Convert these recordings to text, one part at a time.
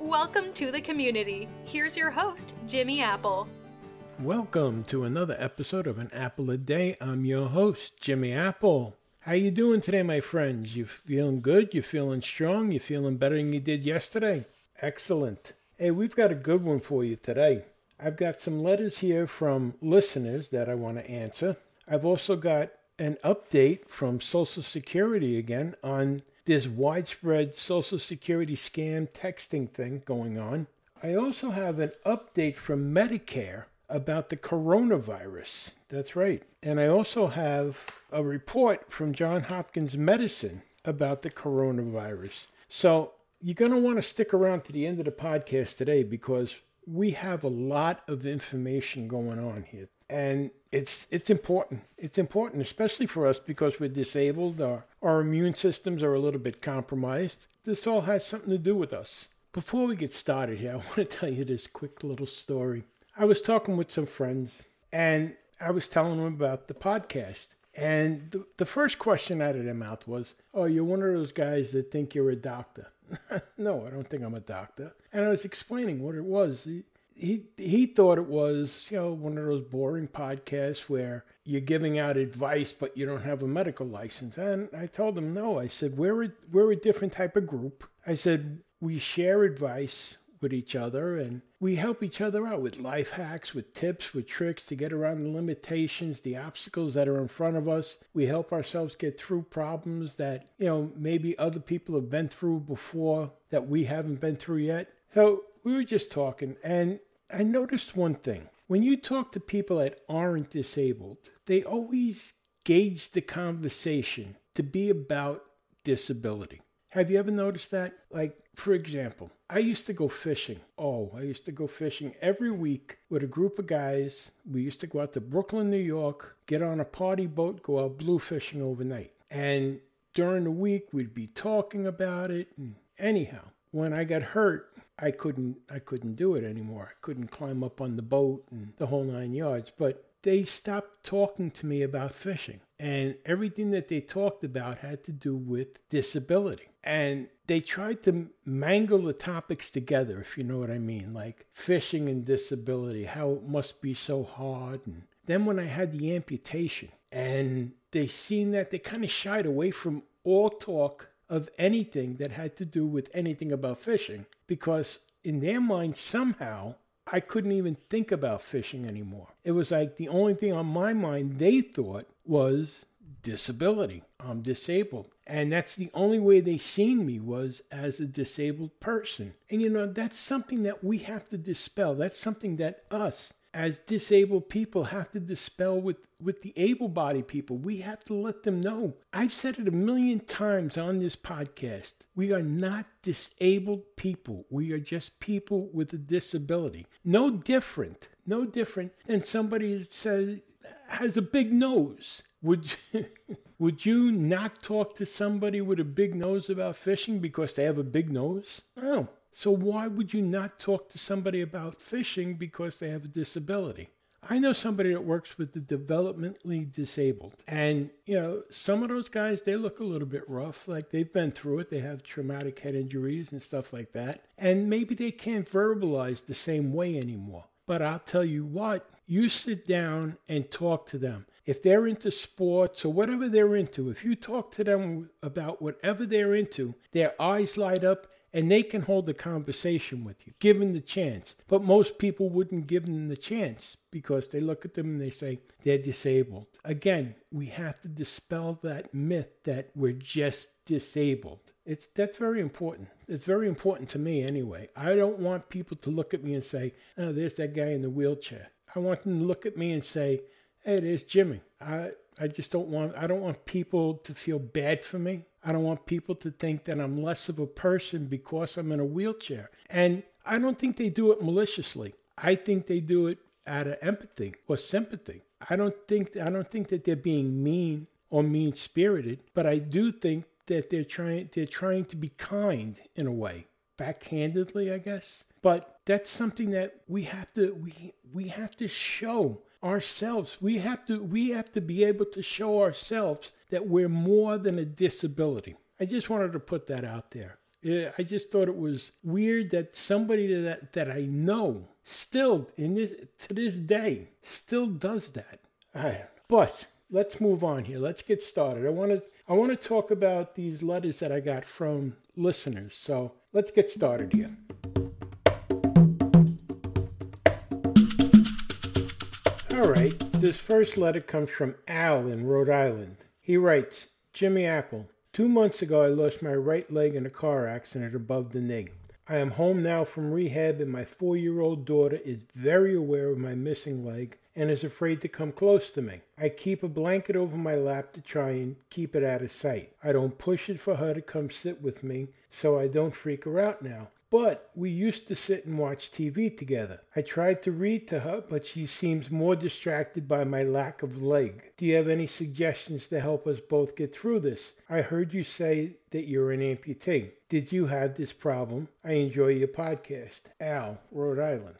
Welcome to the community. Here's your host, Jimmy Apple. Welcome to another episode of An Apple a Day. I'm your host, Jimmy Apple. How you doing today, my friends? You feeling good? You feeling strong? You feeling better than you did yesterday? Excellent. Hey, we've got a good one for you today. I've got some letters here from listeners that I want to answer. I've also got an update from Social Security again on this widespread Social Security scam texting thing going on. I also have an update from Medicare about the coronavirus. That's right. And I also have a report from John Hopkins Medicine about the coronavirus. So you're going to want to stick around to the end of the podcast today because we have a lot of information going on here. And it's it's important. It's important, especially for us because we're disabled. Our our immune systems are a little bit compromised. This all has something to do with us. Before we get started here, I want to tell you this quick little story. I was talking with some friends, and I was telling them about the podcast. And the, the first question out of their mouth was, Oh, you're one of those guys that think you're a doctor. no, I don't think I'm a doctor. And I was explaining what it was. He, he, thought it was, you know, one of those boring podcasts where you're giving out advice, but you don't have a medical license. And I told him, no. I said, we're a, we're a different type of group. I said, we share advice with each other and we help each other out with life hacks, with tips, with tricks to get around the limitations, the obstacles that are in front of us. We help ourselves get through problems that, you know, maybe other people have been through before that we haven't been through yet. So we were just talking and I noticed one thing. When you talk to people that aren't disabled, they always gauge the conversation to be about disability. Have you ever noticed that? Like, for example, I used to go fishing. Oh, I used to go fishing every week with a group of guys. We used to go out to Brooklyn, New York, get on a party boat, go out blue fishing overnight. And during the week, we'd be talking about it. And anyhow, when I got hurt, I couldn't I couldn't do it anymore. I couldn't climb up on the boat and the whole nine yards. But they stopped talking to me about fishing. And everything that they talked about had to do with disability. And they tried to mangle the topics together, if you know what I mean, like fishing and disability, how it must be so hard. And then when I had the amputation and they seen that, they kind of shied away from all talk of anything that had to do with anything about fishing because in their mind, somehow, I couldn't even think about fishing anymore. It was like the only thing on my mind they thought was disability. I'm disabled. And that's the only way they seen me was as a disabled person. And you know, that's something that we have to dispel. That's something that us as disabled people have to dispel with, with the able bodied people. We have to let them know. I've said it a million times on this podcast. We are not disabled people. We are just people with a disability. No different, no different than somebody that says has a big nose. Would you, would you not talk to somebody with a big nose about fishing because they have a big nose? No. So why would you not talk to somebody about fishing because they have a disability? I know somebody that works with the developmentally disabled. And, you know, some of those guys, they look a little bit rough. Like they've been through it. They have traumatic head injuries and stuff like that. And maybe they can't verbalize the same way anymore. But I'll tell you what, you sit down and talk to them. If they're into sports or whatever they're into, if you talk to them about whatever they're into, their eyes light up and they can hold a conversation with you, given the chance. But most people wouldn't give them the chance because they look at them and they say they're disabled. Again, we have to dispel that myth that we're just disabled. It's that's very important. It's very important to me anyway. I don't want people to look at me and say, "Oh, there's that guy in the wheelchair." I want them to look at me and say, "Hey, there's Jimmy." I I just don't want I don't want people to feel bad for me. I don't want people to think that I'm less of a person because I'm in a wheelchair. And I don't think they do it maliciously. I think they do it out of empathy or sympathy. I don't think I don't think that they're being mean or mean spirited, but I do think that they're trying they're trying to be kind in a way, backhandedly, I guess. But that's something that we have to we we have to show ourselves. We have to we have to be able to show ourselves that we're more than a disability. I just wanted to put that out there. I just thought it was weird that somebody that that I know still in this to this day still does that. But let's move on here. Let's get started. I want to I want to talk about these letters that I got from listeners. So let's get started here. All right. This first letter comes from Al in Rhode Island. He writes, Jimmy Apple. Two months ago, I lost my right leg in a car accident above the knee. I am home now from rehab, and my four year old daughter is very aware of my missing leg and is afraid to come close to me. I keep a blanket over my lap to try and keep it out of sight. I don't push it for her to come sit with me, so I don't freak her out now. But we used to sit and watch TV together. I tried to read to her, but she seems more distracted by my lack of leg. Do you have any suggestions to help us both get through this? I heard you say that you're an amputee. Did you have this problem? I enjoy your podcast. Al, Rhode Island.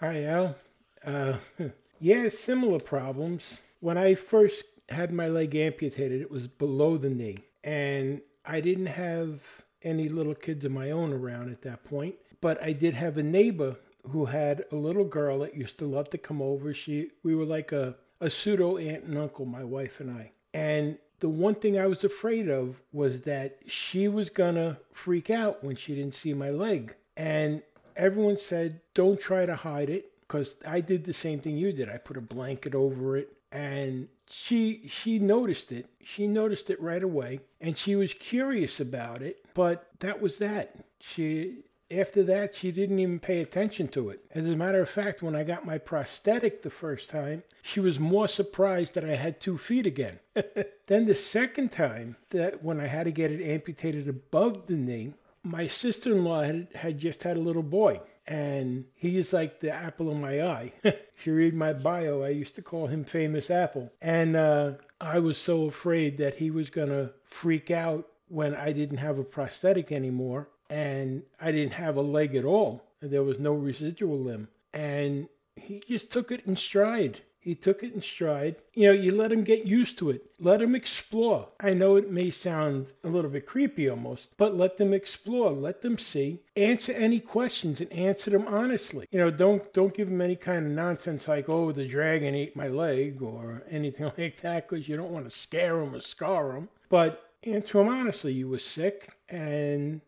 Hi, Al. Uh, yeah, similar problems. When I first had my leg amputated, it was below the knee, and I didn't have any little kids of my own around at that point. But I did have a neighbor who had a little girl that used to love to come over. She we were like a, a pseudo aunt and uncle, my wife and I. And the one thing I was afraid of was that she was gonna freak out when she didn't see my leg. And everyone said, Don't try to hide it, because I did the same thing you did. I put a blanket over it and she she noticed it. She noticed it right away and she was curious about it, but that was that. She after that she didn't even pay attention to it. As a matter of fact, when I got my prosthetic the first time, she was more surprised that I had 2 feet again. then the second time that when I had to get it amputated above the knee, my sister-in-law had, had just had a little boy and he's like the apple of my eye. if you read my bio, I used to call him Famous Apple. And uh, I was so afraid that he was going to freak out when I didn't have a prosthetic anymore and I didn't have a leg at all. And there was no residual limb. And he just took it in stride. He took it in stride. You know, you let him get used to it. Let him explore. I know it may sound a little bit creepy almost, but let them explore. Let them see. Answer any questions and answer them honestly. You know, don't don't give them any kind of nonsense like, "Oh, the dragon ate my leg" or anything like that, because you don't want to scare them or scar them. But answer them honestly. You were sick, and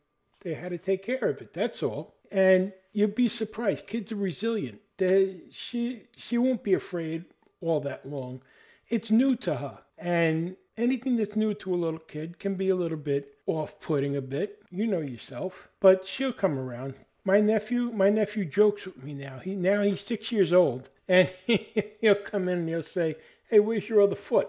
they had to take care of it. That's all. And you'd be surprised. Kids are resilient that she she won't be afraid all that long. It's new to her, and anything that's new to a little kid can be a little bit off-putting a bit. You know yourself, but she'll come around. My nephew, my nephew jokes with me now. He now he's six years old, and he'll come in and he'll say, "Hey, where's your other foot?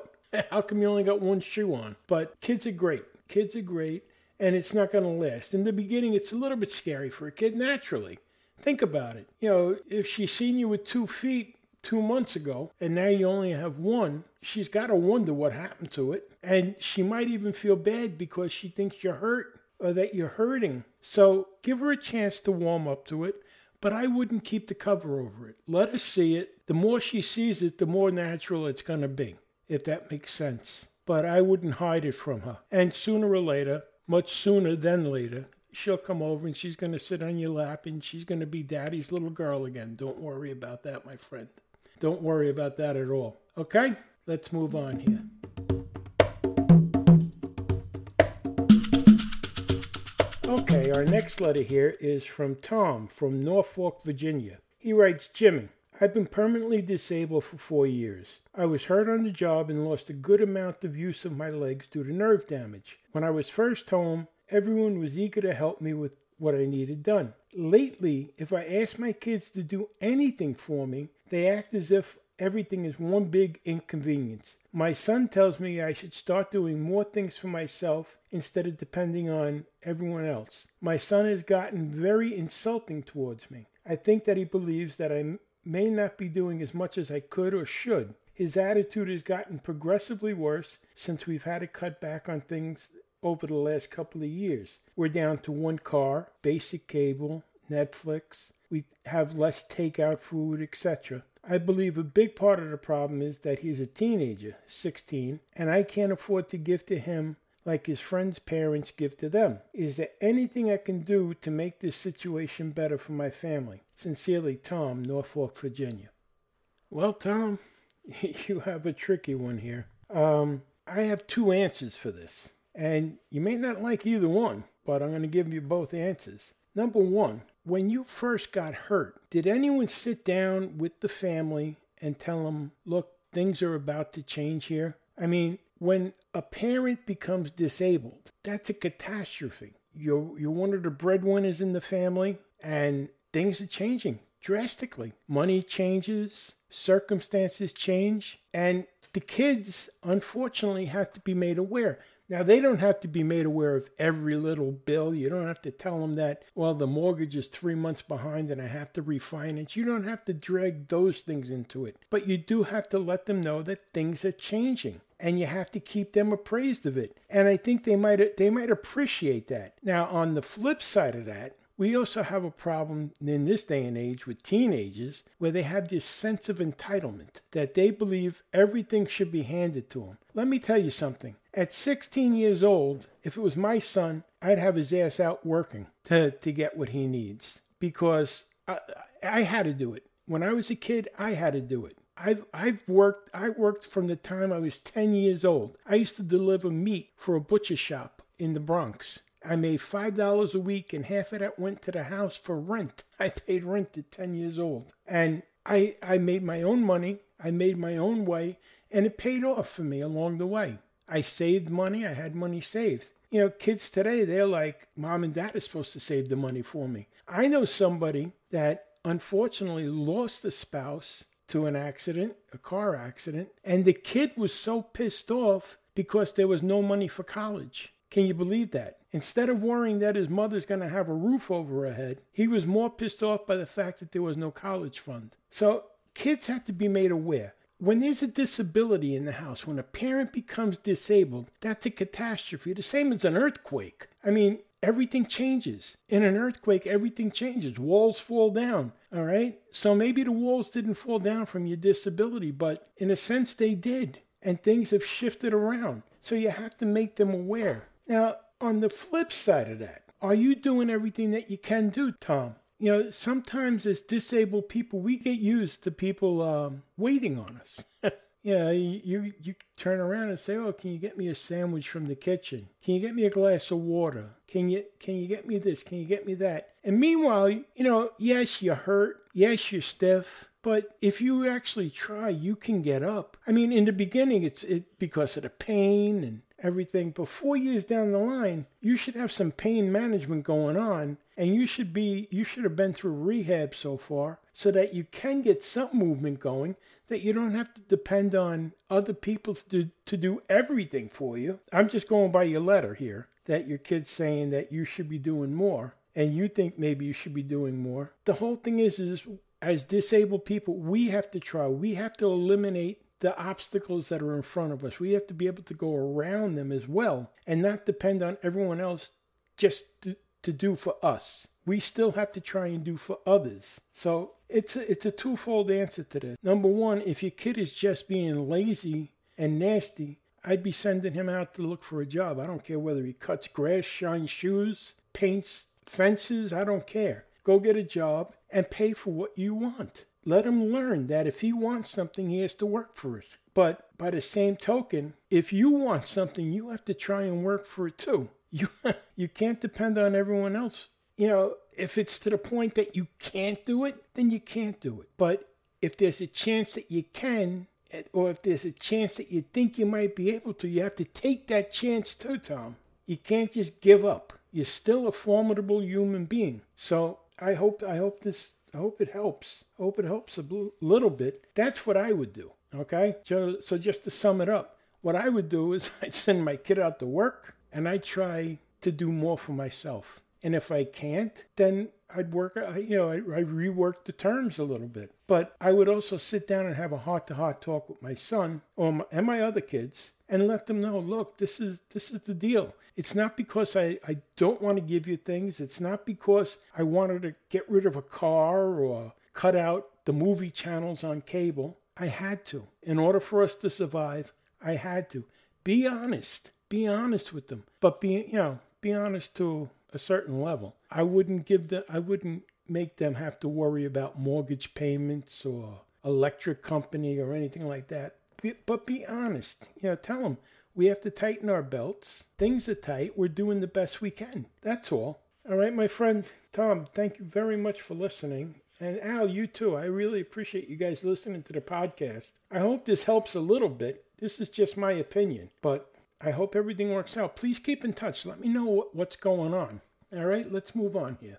How come you only got one shoe on?" But kids are great. Kids are great, and it's not going to last. In the beginning, it's a little bit scary for a kid naturally. Think about it. You know, if she's seen you with two feet two months ago and now you only have one, she's got to wonder what happened to it. And she might even feel bad because she thinks you're hurt or that you're hurting. So give her a chance to warm up to it, but I wouldn't keep the cover over it. Let her see it. The more she sees it, the more natural it's going to be, if that makes sense. But I wouldn't hide it from her. And sooner or later, much sooner than later, she'll come over and she's going to sit on your lap and she's going to be daddy's little girl again. Don't worry about that, my friend. Don't worry about that at all. Okay? Let's move on here. Okay, our next letter here is from Tom from Norfolk, Virginia. He writes Jimmy, I've been permanently disabled for four years. I was hurt on the job and lost a good amount of use of my legs due to nerve damage. When I was first home, Everyone was eager to help me with what I needed done. Lately, if I ask my kids to do anything for me, they act as if everything is one big inconvenience. My son tells me I should start doing more things for myself instead of depending on everyone else. My son has gotten very insulting towards me. I think that he believes that I may not be doing as much as I could or should. His attitude has gotten progressively worse since we've had to cut back on things over the last couple of years. We're down to one car, basic cable, Netflix. We have less takeout food, etc. I believe a big part of the problem is that he's a teenager, 16, and I can't afford to give to him like his friends' parents give to them. Is there anything I can do to make this situation better for my family? Sincerely, Tom, Norfolk, Virginia. Well, Tom, you have a tricky one here. Um, I have two answers for this, and you may not like either one, but I'm going to give you both answers. Number one, when you first got hurt, did anyone sit down with the family and tell them, look, things are about to change here? I mean, when a parent becomes disabled, that's a catastrophe. You're, you're one of the breadwinners in the family, and things are changing drastically. Money changes, circumstances change, and the kids, unfortunately, have to be made aware. Now, they don't have to be made aware of every little bill. You don't have to tell them that, well, the mortgage is three months behind and I have to refinance. You don't have to drag those things into it. But you do have to let them know that things are changing and you have to keep them appraised of it. And I think they might they might appreciate that. Now, on the flip side of that, we also have a problem in this day and age with teenagers where they have this sense of entitlement that they believe everything should be handed to them. Let me tell you something. At 16 years old, if it was my son, I'd have his ass out working to, to get what he needs because I, I had to do it. When I was a kid, I had to do it. I've, I've worked I worked from the time I was 10 years old. I used to deliver meat for a butcher shop in the Bronx. I made five dollars a week, and half of that went to the house for rent. I paid rent at ten years old, and I I made my own money. I made my own way, and it paid off for me along the way. I saved money. I had money saved. You know, kids today, they're like, mom and dad are supposed to save the money for me. I know somebody that unfortunately lost a spouse to an accident, a car accident, and the kid was so pissed off because there was no money for college. Can you believe that? Instead of worrying that his mother's going to have a roof over her head, he was more pissed off by the fact that there was no college fund. So kids have to be made aware. When there's a disability in the house, when a parent becomes disabled, that's a catastrophe. The same as an earthquake. I mean, everything changes. In an earthquake, everything changes. Walls fall down. All right? So maybe the walls didn't fall down from your disability, but in a sense, they did. And things have shifted around. So you have to make them aware. Now, on the flip side of that, are you doing everything that you can do, Tom? You know, sometimes as disabled people, we get used to people um, waiting on us. yeah, you, you you turn around and say, "Oh, can you get me a sandwich from the kitchen? Can you get me a glass of water? Can you can you get me this? Can you get me that?" And meanwhile, you know, yes, you're hurt. Yes, you're stiff. But if you actually try, you can get up. I mean, in the beginning, it's it because of the pain and everything, but four years down the line, you should have some pain management going on and you should be you should have been through rehab so far so that you can get some movement going that you don't have to depend on other people to do, to do everything for you. I'm just going by your letter here that your kid's saying that you should be doing more and you think maybe you should be doing more. The whole thing is is as disabled people, we have to try. We have to eliminate the obstacles that are in front of us. We have to be able to go around them as well and not depend on everyone else just to, to do for us. We still have to try and do for others. So it's a, it's a twofold answer to this. Number one, if your kid is just being lazy and nasty, I'd be sending him out to look for a job. I don't care whether he cuts grass, shines shoes, paints fences, I don't care. Go get a job and pay for what you want. Let him learn that if he wants something, he has to work for it. But by the same token, if you want something, you have to try and work for it too. You you can't depend on everyone else. You know, if it's to the point that you can't do it, then you can't do it. But if there's a chance that you can, or if there's a chance that you think you might be able to, you have to take that chance too, Tom. You can't just give up. You're still a formidable human being. So I hope I hope this I hope it helps. I hope it helps a little bit. That's what I would do. Okay? So, so just to sum it up, what I would do is I'd send my kid out to work and I'd try to do more for myself. And if I can't, then I'd work, you know, I, I rework the terms a little bit. But I would also sit down and have a heart to heart talk with my son or my, and my other kids and let them know, look, this is this is the deal. It's not because I, I don't want to give you things. It's not because I wanted to get rid of a car or cut out the movie channels on cable. I had to. In order for us to survive, I had to. Be honest. Be honest with them. But be you know, be honest to a certain level. I wouldn't give them I wouldn't make them have to worry about mortgage payments or electric company or anything like that. But be honest. You know, tell them we have to tighten our belts. Things are tight. We're doing the best we can. That's all. All right, my friend Tom, thank you very much for listening. And Al, you too. I really appreciate you guys listening to the podcast. I hope this helps a little bit. This is just my opinion, but I hope everything works out. Please keep in touch. Let me know what's going on. All right, let's move on here.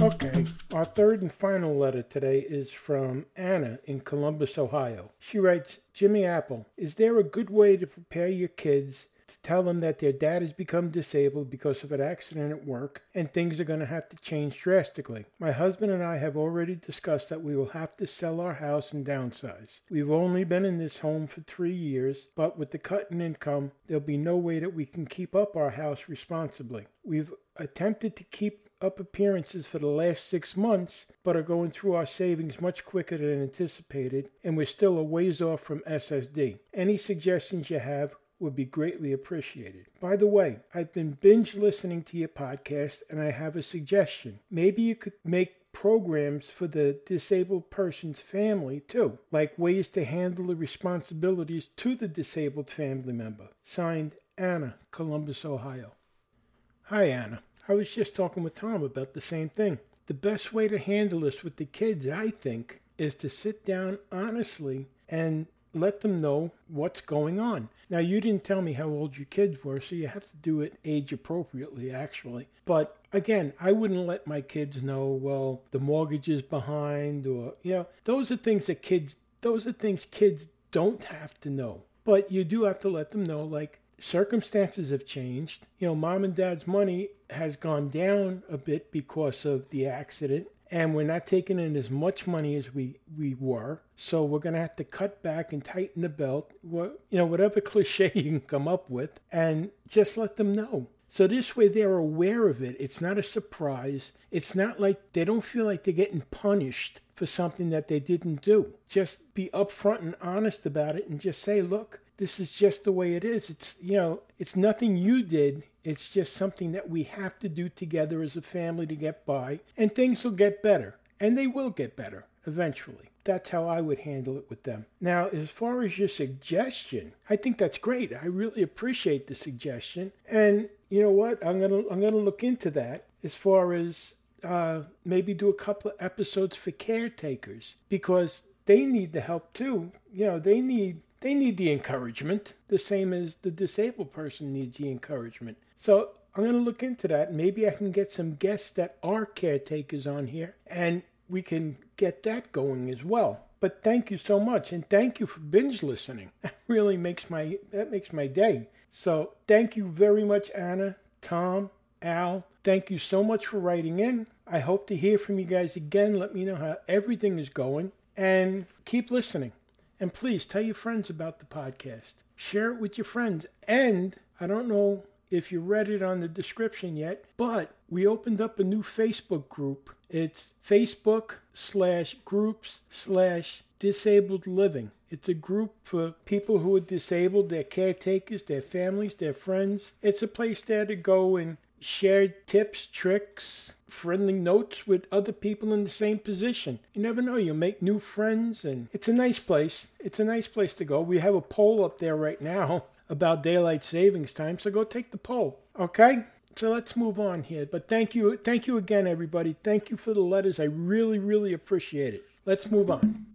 Okay, our third and final letter today is from Anna in Columbus, Ohio. She writes Jimmy Apple, is there a good way to prepare your kids to tell them that their dad has become disabled because of an accident at work and things are going to have to change drastically. My husband and I have already discussed that we will have to sell our house and downsize. We've only been in this home for three years, but with the cut in income, there'll be no way that we can keep up our house responsibly. We've attempted to keep up appearances for the last six months, but are going through our savings much quicker than anticipated, and we're still a ways off from SSD. Any suggestions you have would be greatly appreciated. By the way, I've been binge listening to your podcast and I have a suggestion. Maybe you could make programs for the disabled person's family too, like ways to handle the responsibilities to the disabled family member. Signed, Anna, Columbus, Ohio. Hi, Anna. I was just talking with Tom about the same thing. The best way to handle this with the kids, I think, is to sit down honestly and let them know what's going on. Now, you didn't tell me how old your kids were, so you have to do it age appropriately, actually. But again, I wouldn't let my kids know, well, the mortgage is behind, or, you know, those are things that kids, those are things kids don't have to know. But you do have to let them know, like, circumstances have changed. You know, mom and dad's money has gone down a bit because of the accident and we're not taking in as much money as we, we were. So we're going to have to cut back and tighten the belt, you know, whatever cliche you can come up with, and just let them know. So this way they're aware of it. It's not a surprise. It's not like they don't feel like they're getting punished for something that they didn't do. Just be upfront and honest about it and just say, look, this is just the way it is. It's, you know, it's nothing you did. It's just something that we have to do together as a family to get by, and things will get better. And they will get better eventually. That's how I would handle it with them. Now, as far as your suggestion, I think that's great. I really appreciate the suggestion. And you know what? I'm gonna I'm gonna look into that as far as uh, maybe do a couple of episodes for caretakers because they need the help too. You know, they need they need the encouragement, the same as the disabled person needs the encouragement. So I'm going to look into that. Maybe I can get some guests that are caretakers on here and we can get that going as well. But thank you so much and thank you for binge listening. That really makes my that makes my day. So thank you very much Anna, Tom, Al. Thank you so much for writing in. I hope to hear from you guys again. Let me know how everything is going and keep listening. And please tell your friends about the podcast. Share it with your friends. And I don't know if you read it on the description yet, but we opened up a new Facebook group. It's Facebook slash groups slash disabled living. It's a group for people who are disabled, their caretakers, their families, their friends. It's a place there to go and share tips, tricks, friendly notes with other people in the same position. You never know, you'll make new friends, and it's a nice place. It's a nice place to go. We have a poll up there right now about daylight savings time, so go take the poll. Okay? So let's move on here. But thank you, thank you again, everybody. Thank you for the letters. I really, really appreciate it. Let's move on.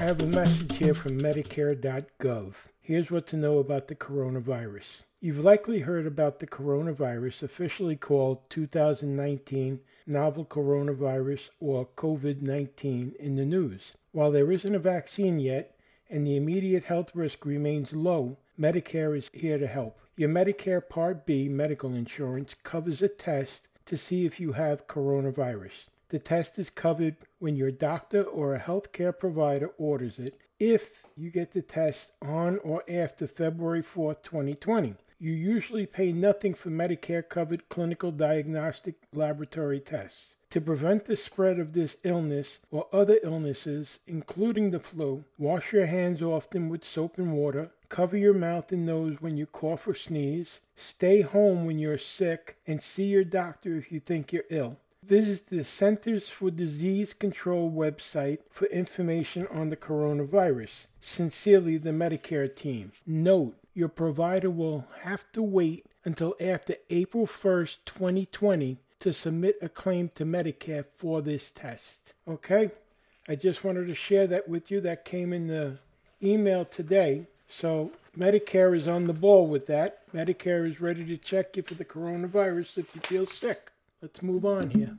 I have a message here from Medicare.gov. Here's what to know about the coronavirus. You've likely heard about the coronavirus, officially called 2019 novel coronavirus or COVID 19, in the news. While there isn't a vaccine yet and the immediate health risk remains low, Medicare is here to help. Your Medicare Part B medical insurance covers a test to see if you have coronavirus. The test is covered when your doctor or a healthcare provider orders it if you get the test on or after February 4th, 2020. You usually pay nothing for Medicare covered clinical diagnostic laboratory tests. To prevent the spread of this illness or other illnesses, including the flu, wash your hands often with soap and water, cover your mouth and nose when you cough or sneeze, stay home when you're sick, and see your doctor if you think you're ill. Visit the Centers for Disease Control website for information on the coronavirus. Sincerely, the Medicare team. Note, your provider will have to wait until after April 1st, 2020 to submit a claim to Medicare for this test. Okay? I just wanted to share that with you. That came in the email today. So Medicare is on the ball with that. Medicare is ready to check you for the coronavirus if you feel sick. Let's move on here.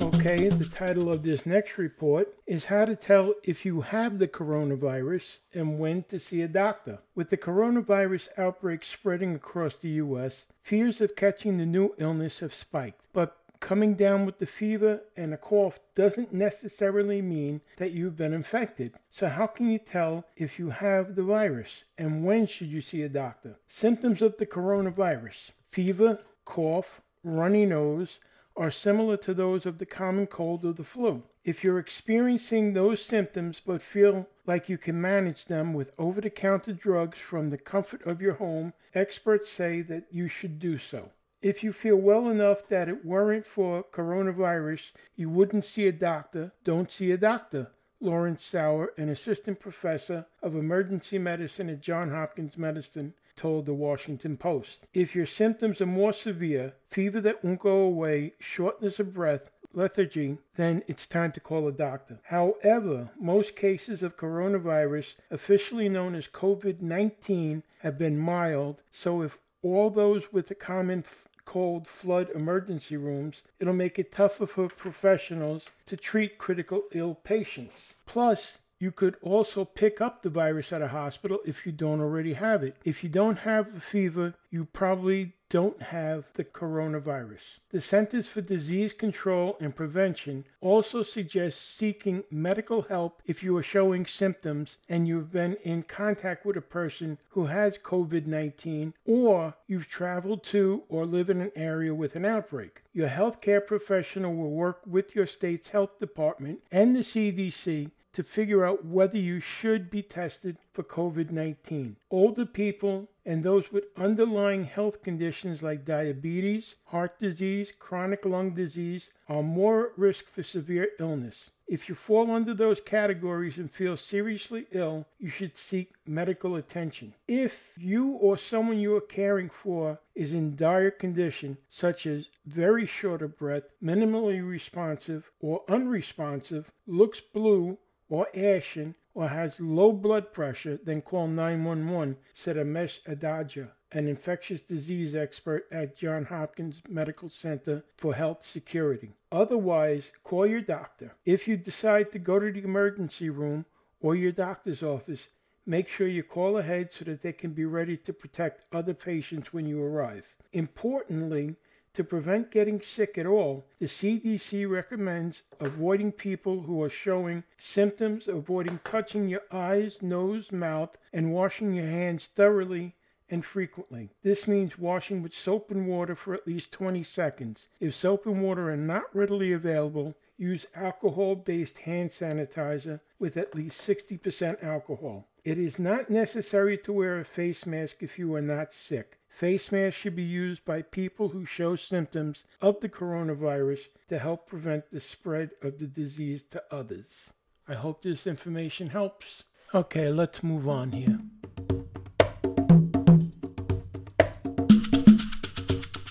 Okay, the title of this next report is How to Tell If You Have the Coronavirus and When to See a Doctor. With the coronavirus outbreak spreading across the U.S., fears of catching the new illness have spiked. But coming down with the fever and a cough doesn't necessarily mean that you've been infected. So, how can you tell if you have the virus and when should you see a doctor? Symptoms of the coronavirus fever, cough, runny nose are similar to those of the common cold or the flu. If you're experiencing those symptoms but feel like you can manage them with over the counter drugs from the comfort of your home, experts say that you should do so. If you feel well enough that it weren't for coronavirus, you wouldn't see a doctor, don't see a doctor. Lawrence Sauer, an assistant professor of emergency medicine at Johns Hopkins Medicine, told the Washington Post. If your symptoms are more severe, fever that won't go away, shortness of breath, lethargy, then it's time to call a doctor. However, most cases of coronavirus, officially known as COVID 19, have been mild, so if all those with the common cold flood emergency rooms, it'll make it tougher for professionals to treat critical ill patients. Plus, you could also pick up the virus at a hospital if you don't already have it. If you don't have a fever, you probably don't have the coronavirus. The Centers for Disease Control and Prevention also suggests seeking medical help if you are showing symptoms and you've been in contact with a person who has COVID 19 or you've traveled to or live in an area with an outbreak. Your healthcare professional will work with your state's health department and the CDC to figure out whether you should be tested for COVID 19. Older people and those with underlying health conditions like diabetes, heart disease, chronic lung disease are more at risk for severe illness. If you fall under those categories and feel seriously ill, you should seek medical attention. If you or someone you are caring for is in dire condition, such as very short of breath, minimally responsive, or unresponsive, looks blue, or ashen or has low blood pressure, then call 911, said Amesh Adalja, an infectious disease expert at Johns Hopkins Medical Center for Health Security. Otherwise, call your doctor. If you decide to go to the emergency room or your doctor's office, make sure you call ahead so that they can be ready to protect other patients when you arrive. Importantly, to prevent getting sick at all, the CDC recommends avoiding people who are showing symptoms, avoiding touching your eyes, nose, mouth, and washing your hands thoroughly and frequently. This means washing with soap and water for at least 20 seconds. If soap and water are not readily available, use alcohol based hand sanitizer with at least 60% alcohol. It is not necessary to wear a face mask if you are not sick. Face masks should be used by people who show symptoms of the coronavirus to help prevent the spread of the disease to others. I hope this information helps. Okay, let's move on here.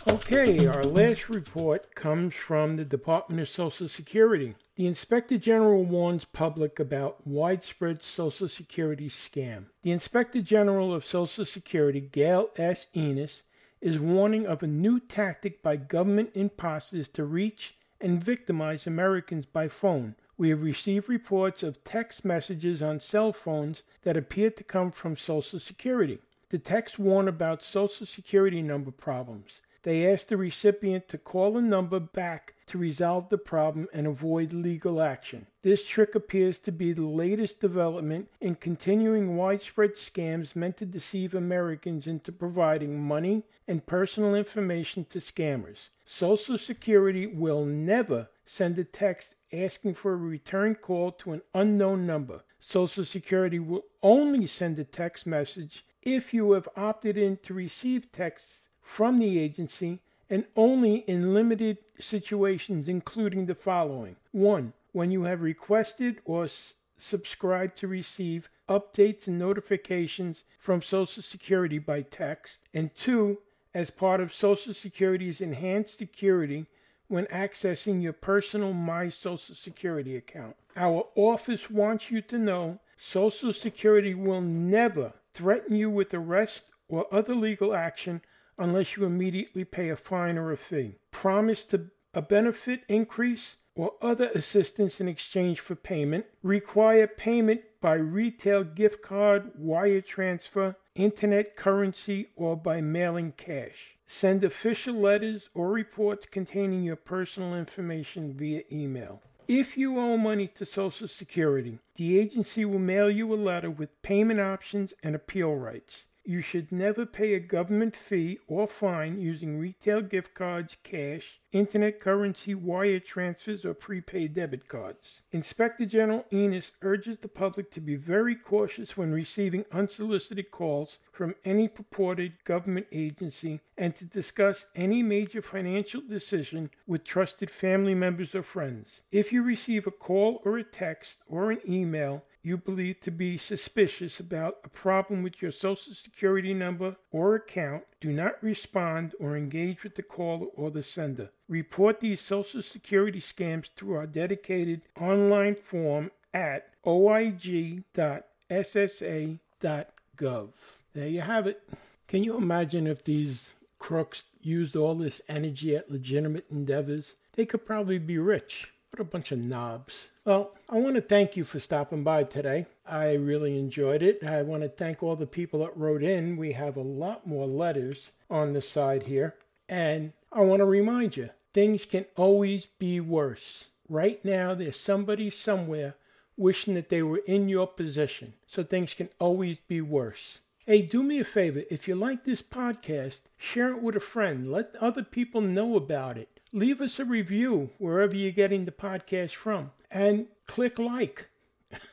Okay, our last report comes from the Department of Social Security. The Inspector General warns public about widespread Social Security scam. The Inspector General of Social Security, Gail S. Ennis, is warning of a new tactic by government imposters to reach and victimize Americans by phone. We have received reports of text messages on cell phones that appear to come from Social Security. The texts warn about Social Security number problems. They ask the recipient to call a number back to resolve the problem and avoid legal action. This trick appears to be the latest development in continuing widespread scams meant to deceive Americans into providing money and personal information to scammers. Social Security will never send a text asking for a return call to an unknown number. Social Security will only send a text message if you have opted in to receive texts from the agency and only in limited situations, including the following 1. When you have requested or s- subscribed to receive updates and notifications from Social Security by text, and 2. As part of Social Security's enhanced security when accessing your personal My Social Security account. Our office wants you to know Social Security will never threaten you with arrest or other legal action unless you immediately pay a fine or a fee. Promise to a benefit increase or other assistance in exchange for payment. Require payment by retail gift card, wire transfer, internet currency, or by mailing cash. Send official letters or reports containing your personal information via email. If you owe money to Social Security, the agency will mail you a letter with payment options and appeal rights. You should never pay a government fee or fine using retail gift cards, cash, internet currency, wire transfers, or prepaid debit cards. Inspector General Ennis urges the public to be very cautious when receiving unsolicited calls from any purported government agency and to discuss any major financial decision with trusted family members or friends. If you receive a call or a text or an email, you believe to be suspicious about a problem with your Social Security number or account, do not respond or engage with the caller or the sender. Report these Social Security scams through our dedicated online form at oig.ssa.gov. There you have it. Can you imagine if these crooks used all this energy at legitimate endeavors? They could probably be rich. What a bunch of knobs. Well, I want to thank you for stopping by today. I really enjoyed it. I want to thank all the people that wrote in. We have a lot more letters on the side here. And I want to remind you things can always be worse. Right now, there's somebody somewhere wishing that they were in your position. So things can always be worse. Hey, do me a favor. If you like this podcast, share it with a friend. Let other people know about it leave us a review wherever you're getting the podcast from and click like.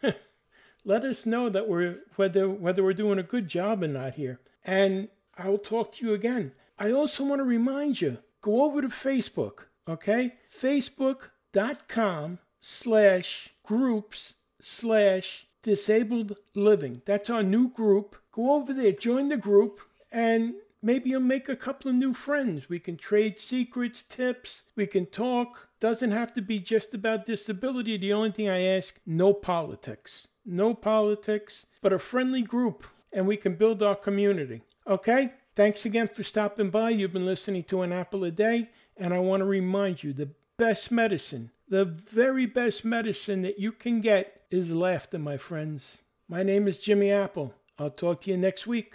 Let us know that we're whether whether we're doing a good job or not here. And I will talk to you again. I also want to remind you, go over to Facebook, okay? Facebook.com slash groups slash disabled living. That's our new group. Go over there, join the group, and maybe you'll make a couple of new friends. We can trade secrets, tips, we can talk. Doesn't have to be just about disability. The only thing I ask no politics. No politics, but a friendly group, and we can build our community. Okay? Thanks again for stopping by. You've been listening to An Apple a Day, and I want to remind you the best medicine, the very best medicine that you can get is laughter, my friends. My name is Jimmy Apple. I'll talk to you next week.